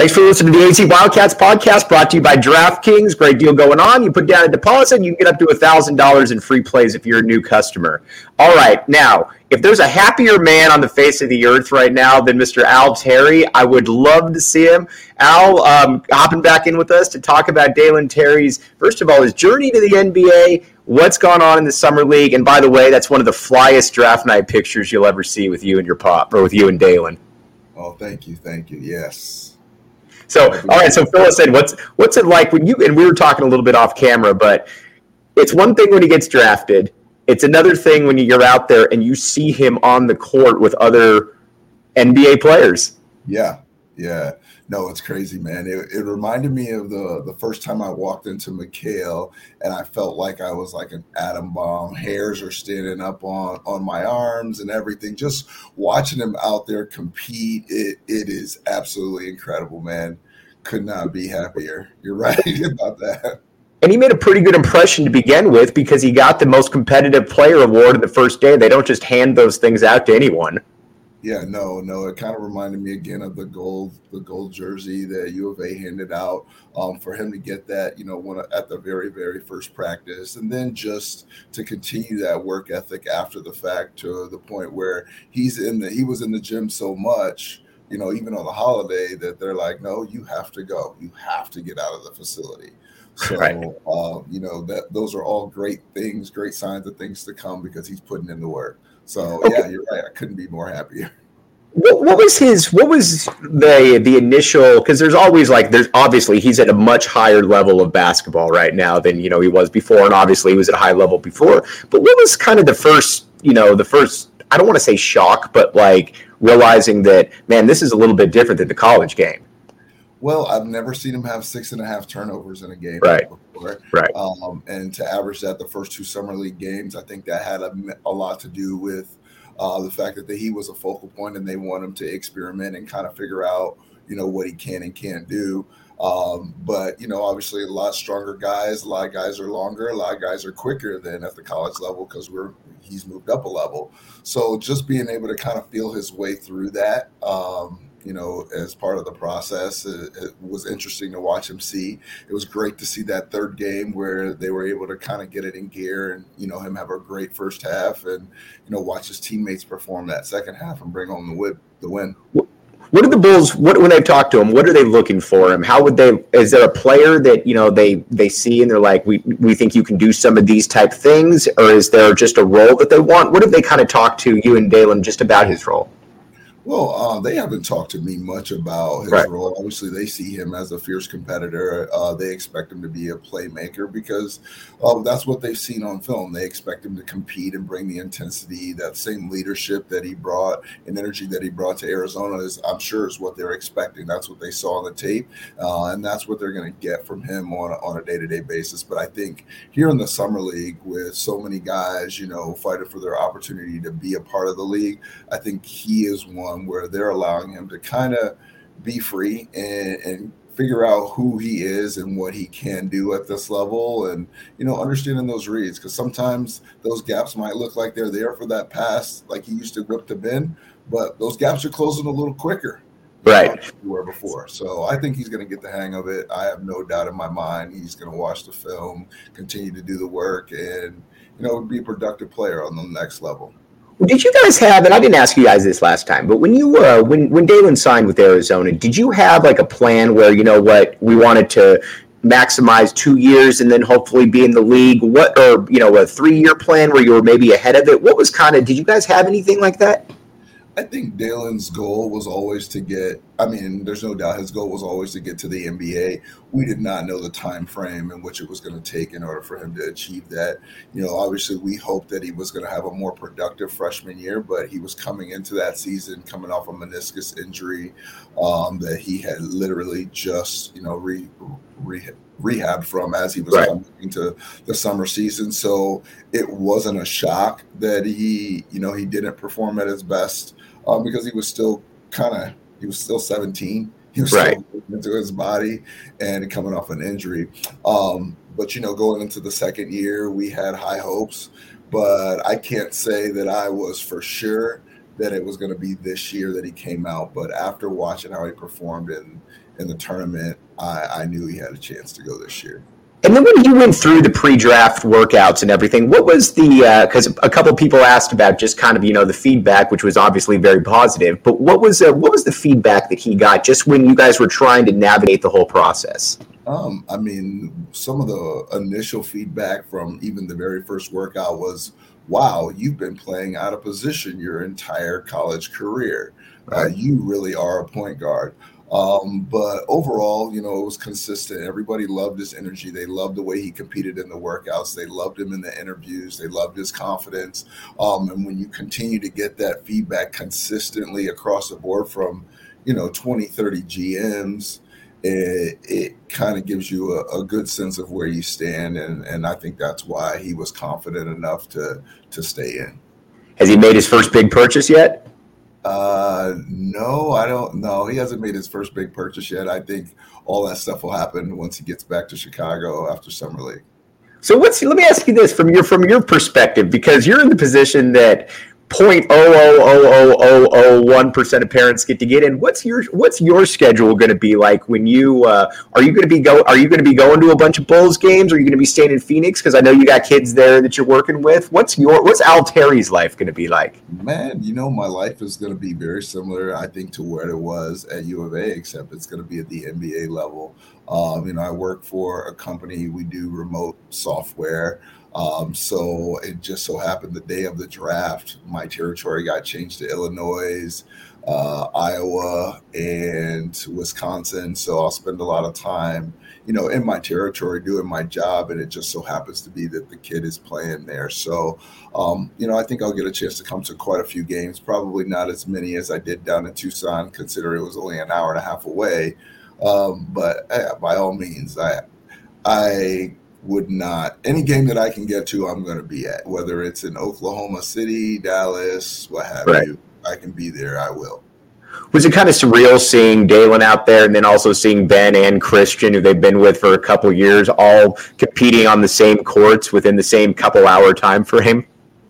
Thanks for listening to the AZ Wildcats podcast brought to you by DraftKings. Great deal going on. You put down a deposit and you can get up to $1,000 in free plays if you're a new customer. All right. Now, if there's a happier man on the face of the earth right now than Mr. Al Terry, I would love to see him. Al, um, hopping back in with us to talk about Dalen Terry's, first of all, his journey to the NBA, what's gone on in the summer league, and by the way, that's one of the flyest draft night pictures you'll ever see with you and your pop, or with you and Dalen. Oh, thank you, thank you. Yes. So, all right. So Phyllis said, "What's what's it like when you?" And we were talking a little bit off camera, but it's one thing when he gets drafted. It's another thing when you're out there and you see him on the court with other NBA players. Yeah, yeah. No, it's crazy, man. It, it reminded me of the the first time I walked into McKale and I felt like I was like an atom bomb. Hairs are standing up on on my arms and everything. Just watching him out there compete, it it is absolutely incredible, man. Could not be happier. You're right about that. And he made a pretty good impression to begin with because he got the most competitive player award in the first day. They don't just hand those things out to anyone. Yeah, no, no. It kind of reminded me again of the gold, the gold jersey that U of A handed out um, for him to get that, you know, when, at the very, very first practice, and then just to continue that work ethic after the fact to the point where he's in the he was in the gym so much, you know, even on the holiday that they're like, no, you have to go, you have to get out of the facility. So, right. um, you know, that those are all great things, great signs of things to come because he's putting in the work. So okay. yeah, you're right. I couldn't be more happier. What, what was his? What was the the initial? Because there's always like there's obviously he's at a much higher level of basketball right now than you know he was before, and obviously he was at a high level before. But what was kind of the first? You know, the first. I don't want to say shock, but like realizing that man, this is a little bit different than the college game. Well, I've never seen him have six and a half turnovers in a game right. before. Right. Um, and to average that the first two summer league games, I think that had a, a lot to do with uh, the fact that the, he was a focal point and they want him to experiment and kind of figure out, you know, what he can and can't do. Um, but you know, obviously, a lot stronger guys. A lot of guys are longer. A lot of guys are quicker than at the college level because we're he's moved up a level. So just being able to kind of feel his way through that. Um, you know, as part of the process. It, it, was interesting to watch him see. It was great to see that third game where they were able to kind of get it in gear and, you know, him have a great first half and, you know, watch his teammates perform that second half and bring home the win. The win. What are the Bulls? What when they talk to him? What are they looking for him? How would they? Is there a player that you know they they see and they're like, we we think you can do some of these type things, or is there just a role that they want? What have they kind of talked to you and Dalen just about his role? Well, uh, they haven't talked to me much about his right. role. Obviously, they see him as a fierce competitor. Uh, they expect him to be a playmaker because uh, that's what they've seen on film. They expect him to compete and bring the intensity, that same leadership that he brought and energy that he brought to Arizona is, I'm sure, is what they're expecting. That's what they saw on the tape, uh, and that's what they're going to get from him on a, on a day to day basis. But I think here in the summer league, with so many guys, you know, fighting for their opportunity to be a part of the league, I think he is one where they're allowing him to kind of be free and, and figure out who he is and what he can do at this level and you know understanding those reads. Because sometimes those gaps might look like they're there for that pass like he used to whip to Ben but those gaps are closing a little quicker right. were before. So i think he's going to get the hang of it. I have no doubt in my mind he's going to watch the film continue to do the work and you know be a productive player on the next level did you guys have, and I didn't ask you guys this last time, but when you uh, when when Dalen signed with Arizona, did you have like a plan where you know what we wanted to maximize two years and then hopefully be in the league? What or you know a three year plan where you were maybe ahead of it? What was kind of? Did you guys have anything like that? I think Dalen's goal was always to get. I mean, there's no doubt his goal was always to get to the NBA. We did not know the time frame in which it was going to take in order for him to achieve that. You know, obviously, we hoped that he was going to have a more productive freshman year, but he was coming into that season coming off a meniscus injury um, that he had literally just, you know, re, re rehab from as he was right. coming into the summer season. So it wasn't a shock that he, you know, he didn't perform at his best um, because he was still kind of he was still 17. He was right. still into his body and coming off an injury. Um, but you know, going into the second year, we had high hopes. But I can't say that I was for sure that it was going to be this year that he came out. But after watching how he performed in in the tournament, I, I knew he had a chance to go this year. And then when you went through the pre-draft workouts and everything, what was the? Because uh, a couple people asked about just kind of you know the feedback, which was obviously very positive. But what was uh, what was the feedback that he got just when you guys were trying to navigate the whole process? Um, I mean, some of the initial feedback from even the very first workout was, "Wow, you've been playing out of position your entire college career. Uh, you really are a point guard." Um, but overall, you know, it was consistent. Everybody loved his energy. They loved the way he competed in the workouts. They loved him in the interviews. They loved his confidence. Um, and when you continue to get that feedback consistently across the board from, you know, 20, 30 GMs, it, it kind of gives you a, a, good sense of where you stand. And, and I think that's why he was confident enough to, to stay in. Has he made his first big purchase yet? Uh, no, I don't know. He hasn't made his first big purchase yet. I think all that stuff will happen once he gets back to Chicago after summer league. So what's let me ask you this from your from your perspective because you're in the position that point oh oh oh oh oh oh one percent of parents get to get in. What's your what's your schedule going to be like when you uh, are you going to be go are you going to be going to a bunch of Bulls games? Are you going to be staying in Phoenix? Because I know you got kids there that you're working with. What's your what's Al Terry's life going to be like? Man, you know my life is going to be very similar, I think, to where it was at U of A, except it's going to be at the NBA level. Um, you know, I work for a company. We do remote software. Um, so it just so happened the day of the draft, my territory got changed to Illinois, uh, Iowa, and Wisconsin. So I'll spend a lot of time, you know, in my territory doing my job, and it just so happens to be that the kid is playing there. So, um, you know, I think I'll get a chance to come to quite a few games. Probably not as many as I did down in Tucson, considering it was only an hour and a half away. Um, but yeah, by all means, I I would not any game that I can get to, I'm going to be at. Whether it's in Oklahoma City, Dallas, what have right. you, I can be there. I will. Was it kind of surreal seeing Dalen out there, and then also seeing Ben and Christian, who they've been with for a couple years, all competing on the same courts within the same couple hour time frame?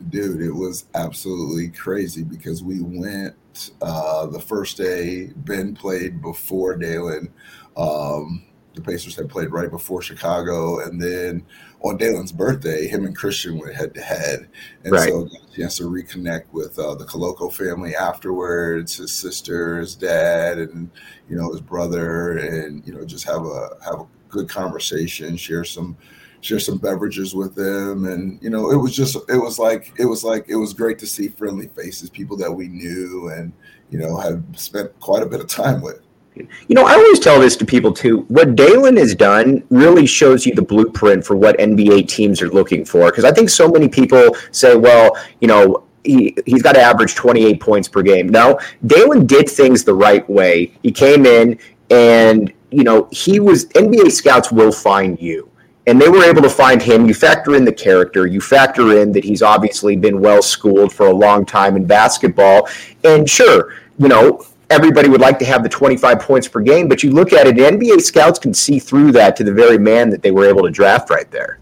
Dude, it was absolutely crazy because we went uh, the first day. Ben played before Dalen. Um, the Pacers had played right before Chicago, and then on Dalen's birthday, him and Christian went head to head, and right. so got a chance to reconnect with uh, the Koloko family afterwards, his sister, his dad, and you know his brother, and you know just have a have a good conversation, share some share some beverages with them, and you know, it was just it was like it was like it was great to see friendly faces, people that we knew, and you know, have spent quite a bit of time with. You know, I always tell this to people too. What Dalen has done really shows you the blueprint for what NBA teams are looking for. Because I think so many people say, well, you know, he, he's got to average 28 points per game. No, Dalen did things the right way. He came in and, you know, he was NBA scouts will find you. And they were able to find him. You factor in the character, you factor in that he's obviously been well schooled for a long time in basketball. And sure, you know, everybody would like to have the 25 points per game, but you look at it, NBA scouts can see through that to the very man that they were able to draft right there.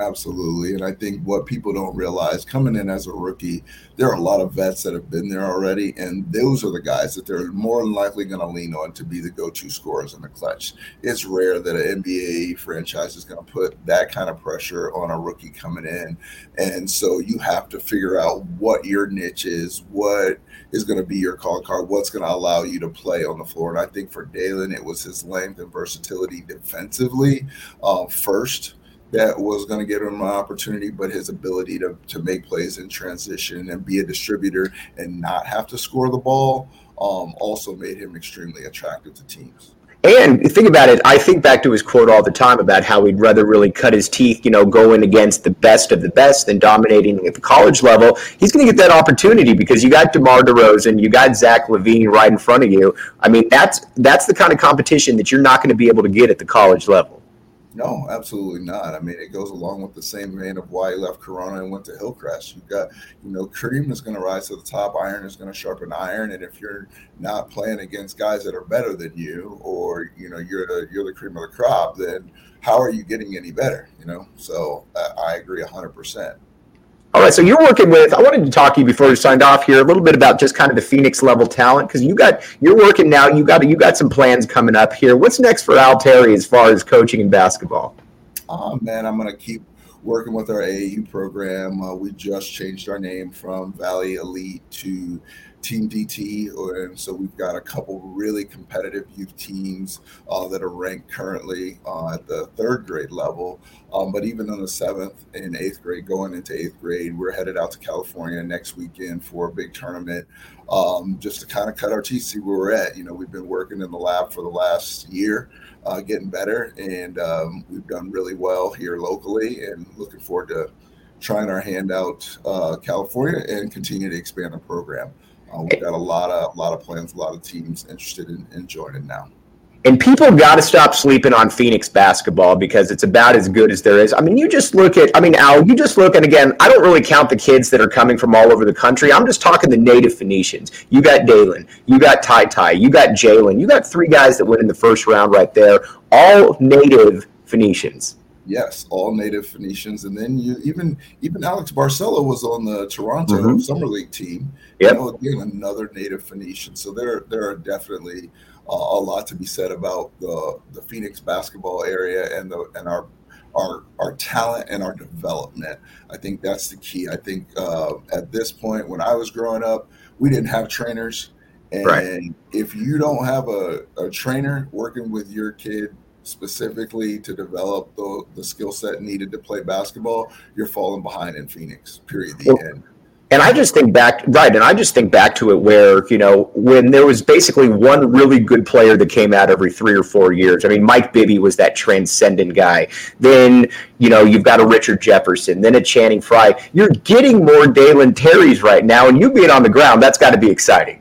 Absolutely. And I think what people don't realize coming in as a rookie, there are a lot of vets that have been there already. And those are the guys that they're more than likely going to lean on to be the go to scorers in the clutch. It's rare that an NBA franchise is going to put that kind of pressure on a rookie coming in. And so you have to figure out what your niche is, what is going to be your call card, what's going to allow you to play on the floor. And I think for Dalen, it was his length and versatility defensively uh, first that was going to give him an opportunity, but his ability to, to make plays in transition and be a distributor and not have to score the ball um, also made him extremely attractive to teams. And think about it. I think back to his quote all the time about how he'd rather really cut his teeth, you know, going against the best of the best than dominating at the college level. He's going to get that opportunity because you got DeMar DeRozan, you got Zach LaVine right in front of you. I mean, that's that's the kind of competition that you're not going to be able to get at the college level. No, absolutely not. I mean, it goes along with the same vein of why he left Corona and went to Hillcrest. You've got, you know, cream is going to rise to the top, iron is going to sharpen iron, and if you're not playing against guys that are better than you, or you know, you're the you're the cream of the crop, then how are you getting any better? You know, so uh, I agree hundred percent. All right, so you're working with. I wanted to talk to you before we signed off here a little bit about just kind of the Phoenix level talent because you got you're working now. You got you got some plans coming up here. What's next for Al Terry as far as coaching and basketball? Oh man, I'm gonna keep working with our AAU program. Uh, we just changed our name from Valley Elite to Team DT, and so we've got a couple really competitive youth teams uh, that are ranked currently uh, at the third grade level. Um, but even in the seventh and eighth grade, going into eighth grade, we're headed out to California next weekend for a big tournament, um, just to kind of cut our teeth, see where we're at. You know, we've been working in the lab for the last year, uh, getting better, and um, we've done really well here locally, and looking forward to trying our hand out uh, California and continue to expand the program. Uh, we've got a lot of a lot of plans, a lot of teams interested in, in joining now. And people got to stop sleeping on Phoenix basketball because it's about as good as there is. I mean, you just look at, I mean, Al, you just look, and again, I don't really count the kids that are coming from all over the country. I'm just talking the native Phoenicians. You got Dalen, you got Ty Ty, you got Jalen, you got three guys that went in the first round right there, all native Phoenicians. Yes, all native Phoenicians, and then you even even Alex Barcello was on the Toronto mm-hmm. Summer League team. Yeah, you know, again another native Phoenician. So there there are definitely uh, a lot to be said about the the Phoenix basketball area and the and our our our talent and our development. I think that's the key. I think uh, at this point, when I was growing up, we didn't have trainers, and right. if you don't have a, a trainer working with your kid specifically to develop the, the skill set needed to play basketball, you're falling behind in Phoenix. Period. The well, end. And I just think back, right? And I just think back to it where you know when there was basically one really good player that came out every three or four years. I mean, Mike Bibby was that transcendent guy. Then you know you've got a Richard Jefferson, then a Channing Frye. You're getting more Dalen Terrys right now, and you being on the ground, that's got to be exciting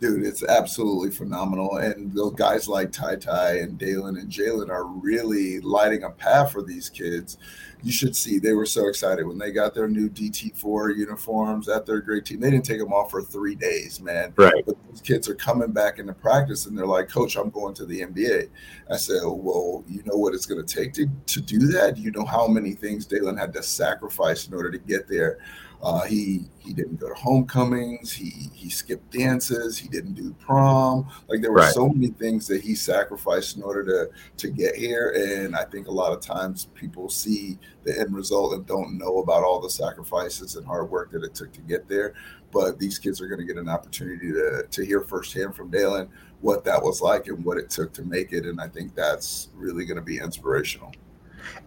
dude, it's absolutely phenomenal. And those guys like Ty Ty and Dalen and Jalen are really lighting a path for these kids. You should see they were so excited when they got their new DT4 uniforms at their great team. They didn't take them off for three days, man. Right. But these kids are coming back into practice and they're like, Coach, I'm going to the NBA. I said, Well, you know what it's going to take to, to do that? You know how many things Dalen had to sacrifice in order to get there? Uh, he he didn't go to homecomings. He he skipped dances. He didn't do prom. Like there were right. so many things that he sacrificed in order to to get here. And I think a lot of times people see the end result and don't know about all the sacrifices and hard work that it took to get there. But these kids are going to get an opportunity to to hear firsthand from Dalen what that was like and what it took to make it. And I think that's really going to be inspirational.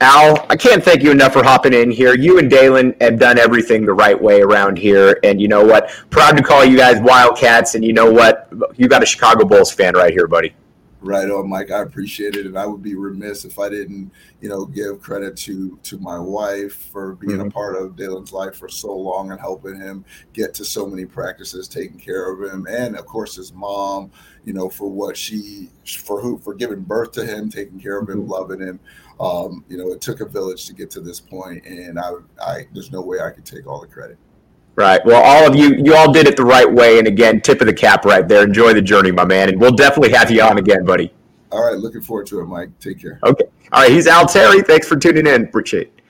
Al, I can't thank you enough for hopping in here. You and Dalen have done everything the right way around here. And you know what? Proud to call you guys Wildcats. And you know what? You got a Chicago Bulls fan right here, buddy. Right on, Mike. I appreciate it, and I would be remiss if I didn't, you know, give credit to to my wife for being mm-hmm. a part of Dalen's life for so long and helping him get to so many practices, taking care of him, and of course his mom, you know, for what she for who for giving birth to him, taking care of him, mm-hmm. loving him. Um, you know, it took a village to get to this point, and I, I there's no way I could take all the credit. Right. Well, all of you, you all did it the right way. And again, tip of the cap right there. Enjoy the journey, my man. And we'll definitely have you on again, buddy. All right. Looking forward to it, Mike. Take care. Okay. All right. He's Al Terry. Thanks for tuning in. Appreciate it.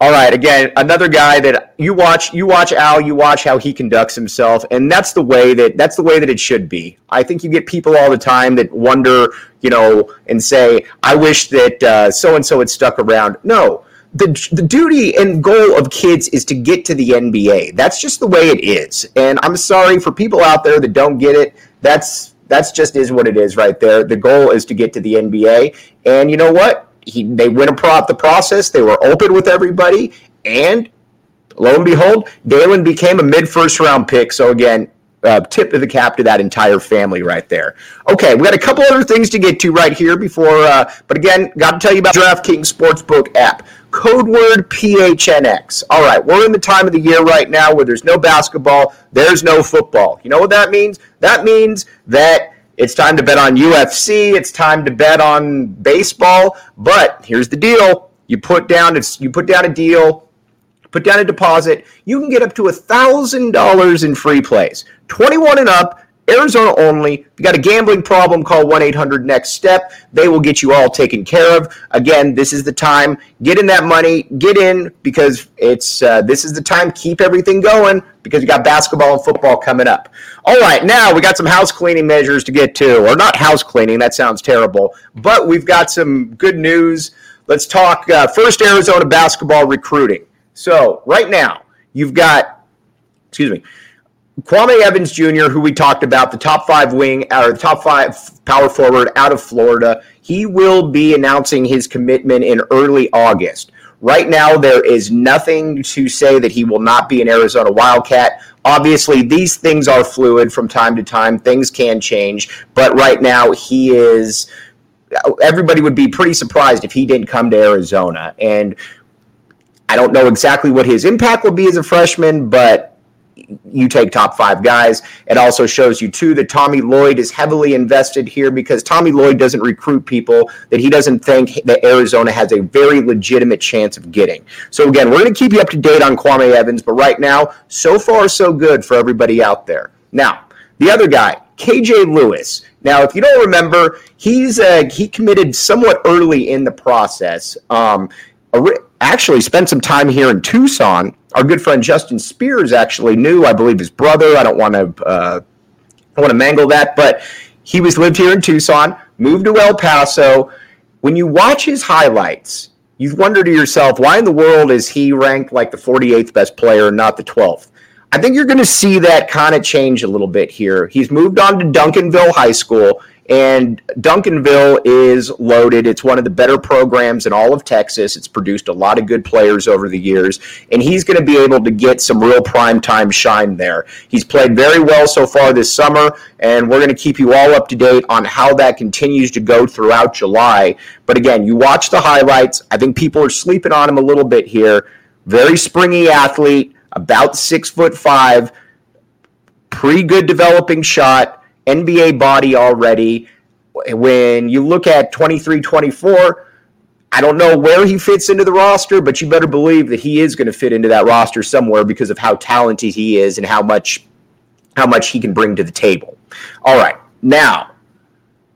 All right, again, another guy that you watch, you watch Al, you watch how he conducts himself, and that's the way that that's the way that it should be. I think you get people all the time that wonder, you know, and say, "I wish that so and so had stuck around." No, the the duty and goal of kids is to get to the NBA. That's just the way it is. And I'm sorry for people out there that don't get it. That's that's just is what it is right there. The goal is to get to the NBA. And you know what? He, they went about the process. They were open with everybody, and lo and behold, Dalen became a mid first round pick. So again, uh, tip of the cap to that entire family right there. Okay, we got a couple other things to get to right here before, uh, but again, got to tell you about DraftKings Sportsbook app. Code word PHNX. All right, we're in the time of the year right now where there's no basketball, there's no football. You know what that means? That means that it's time to bet on UFC, it's time to bet on baseball, but here's the deal. You put down it's you put down a deal put down a deposit, you can get up to a $1,000 in free plays. 21 and up, Arizona only. You got a gambling problem, call 1 800 Next Step. They will get you all taken care of. Again, this is the time. Get in that money. Get in because it's uh, this is the time. Keep everything going because you got basketball and football coming up. All right, now we got some house cleaning measures to get to, or not house cleaning. That sounds terrible, but we've got some good news. Let's talk uh, first Arizona basketball recruiting. So right now, you've got, excuse me, Kwame Evans Jr., who we talked about, the top five wing or the top five power forward out of Florida. He will be announcing his commitment in early August. Right now, there is nothing to say that he will not be an Arizona Wildcat. Obviously, these things are fluid from time to time. Things can change. But right now, he is. Everybody would be pretty surprised if he didn't come to Arizona. And I don't know exactly what his impact will be as a freshman, but you take top five guys. It also shows you, too, that Tommy Lloyd is heavily invested here because Tommy Lloyd doesn't recruit people that he doesn't think that Arizona has a very legitimate chance of getting. So, again, we're going to keep you up to date on Kwame Evans, but right now, so far, so good for everybody out there. Now, the other guy, KJ Lewis. Now, if you don't remember, he's uh, he committed somewhat early in the process. Um, actually spent some time here in Tucson. Our good friend Justin Spears actually knew, I believe, his brother. I don't want to, uh, I want to mangle that, but he was lived here in Tucson, moved to El Paso. When you watch his highlights, you wonder to yourself, why in the world is he ranked like the 48th best player, not the 12th? I think you're going to see that kind of change a little bit here. He's moved on to Duncanville High School. And Duncanville is loaded. It's one of the better programs in all of Texas. It's produced a lot of good players over the years, and he's going to be able to get some real prime time shine there. He's played very well so far this summer, and we're going to keep you all up to date on how that continues to go throughout July. But again, you watch the highlights. I think people are sleeping on him a little bit here. Very springy athlete, about six foot five, pretty good developing shot NBA body already. When you look at 23 24, I don't know where he fits into the roster, but you better believe that he is going to fit into that roster somewhere because of how talented he is and how much how much he can bring to the table. All right. Now,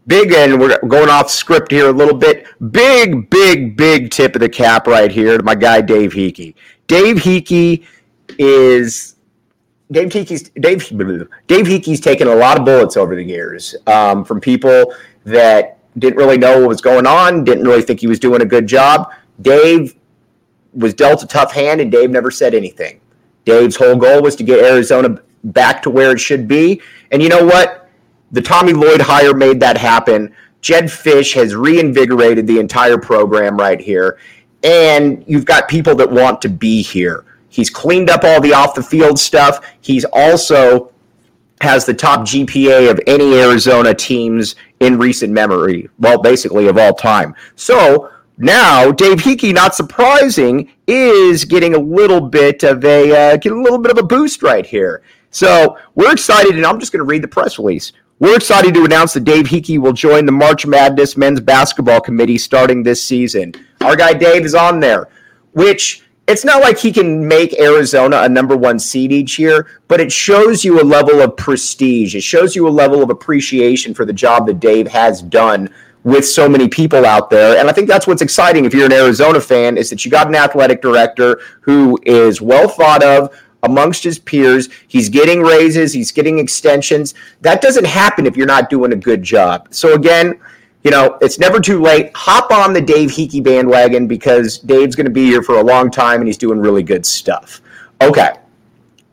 big and we're going off script here a little bit. Big, big, big tip of the cap right here to my guy Dave Heeke. Dave Heeke is Dave Heeke's Dave Dave Heeke's taken a lot of bullets over the years um, from people that didn't really know what was going on, didn't really think he was doing a good job. Dave was dealt a tough hand, and Dave never said anything. Dave's whole goal was to get Arizona back to where it should be, and you know what? The Tommy Lloyd hire made that happen. Jedd Fisch has reinvigorated the entire program right here. And you've got people that want to be here. He's cleaned up all the off the field stuff. He's also has the top GPA of any Arizona teams in recent memory. Well, basically of all time. So now Dave Heeke, not surprising, is getting a little bit of a uh, getting a little bit of a boost right here. So we're excited, and I'm just going to read the press release. We're excited to announce that Dave Heeke will join the March Madness men's basketball committee starting this season. Our guy Dave is on there, which it's not like he can make Arizona a number one seed each year, but it shows you a level of prestige. It shows you a level of appreciation for the job that Dave has done with so many people out there. And I think that's what's exciting if you're an Arizona fan is that you got an athletic director who is well thought of amongst his peers. He's getting raises, he's getting extensions. That doesn't happen if you're not doing a good job. So again, you know, it's never too late. Hop on the Dave Heeke bandwagon because Dave's going to be here for a long time and he's doing really good stuff. Okay.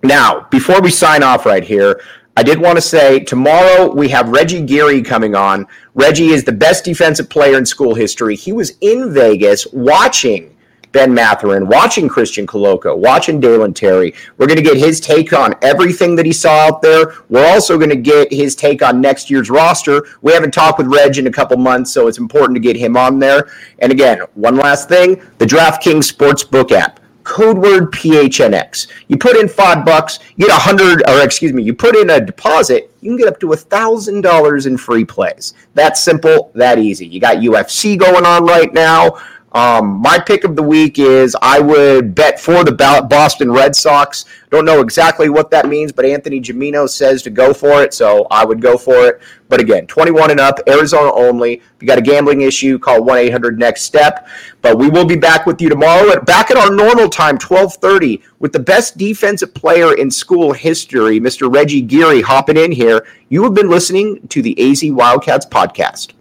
Now, before we sign off right here, I did want to say tomorrow we have Reggie Geary coming on. Reggie is the best defensive player in school history. He was in Vegas watching Ben Mathurin, watching Christian Koloko, watching Dalen Terry. We're going to get his take on everything that he saw out there. We're also going to get his take on next year's roster. We haven't talked with Reg in a couple months, so it's important to get him on there. And again, one last thing the DraftKings Sportsbook app. Code word PHNX. You put in five bucks, you get a hundred, or excuse me, you put in a deposit, you can get up to a thousand dollars in free plays. That simple, that easy. You got UFC going on right now. Um, my pick of the week is I would bet for the Boston Red Sox. Don't know exactly what that means, but Anthony Gimino says to go for it, so I would go for it. But again, 21 and up, Arizona only. If you got a gambling issue, call 1-800-NEXT-STEP. But we will be back with you tomorrow at back at our normal time, 12:30, with the best defensive player in school history, Mr. Reggie Geary, hopping in here. You have been listening to the AZ Wildcats podcast.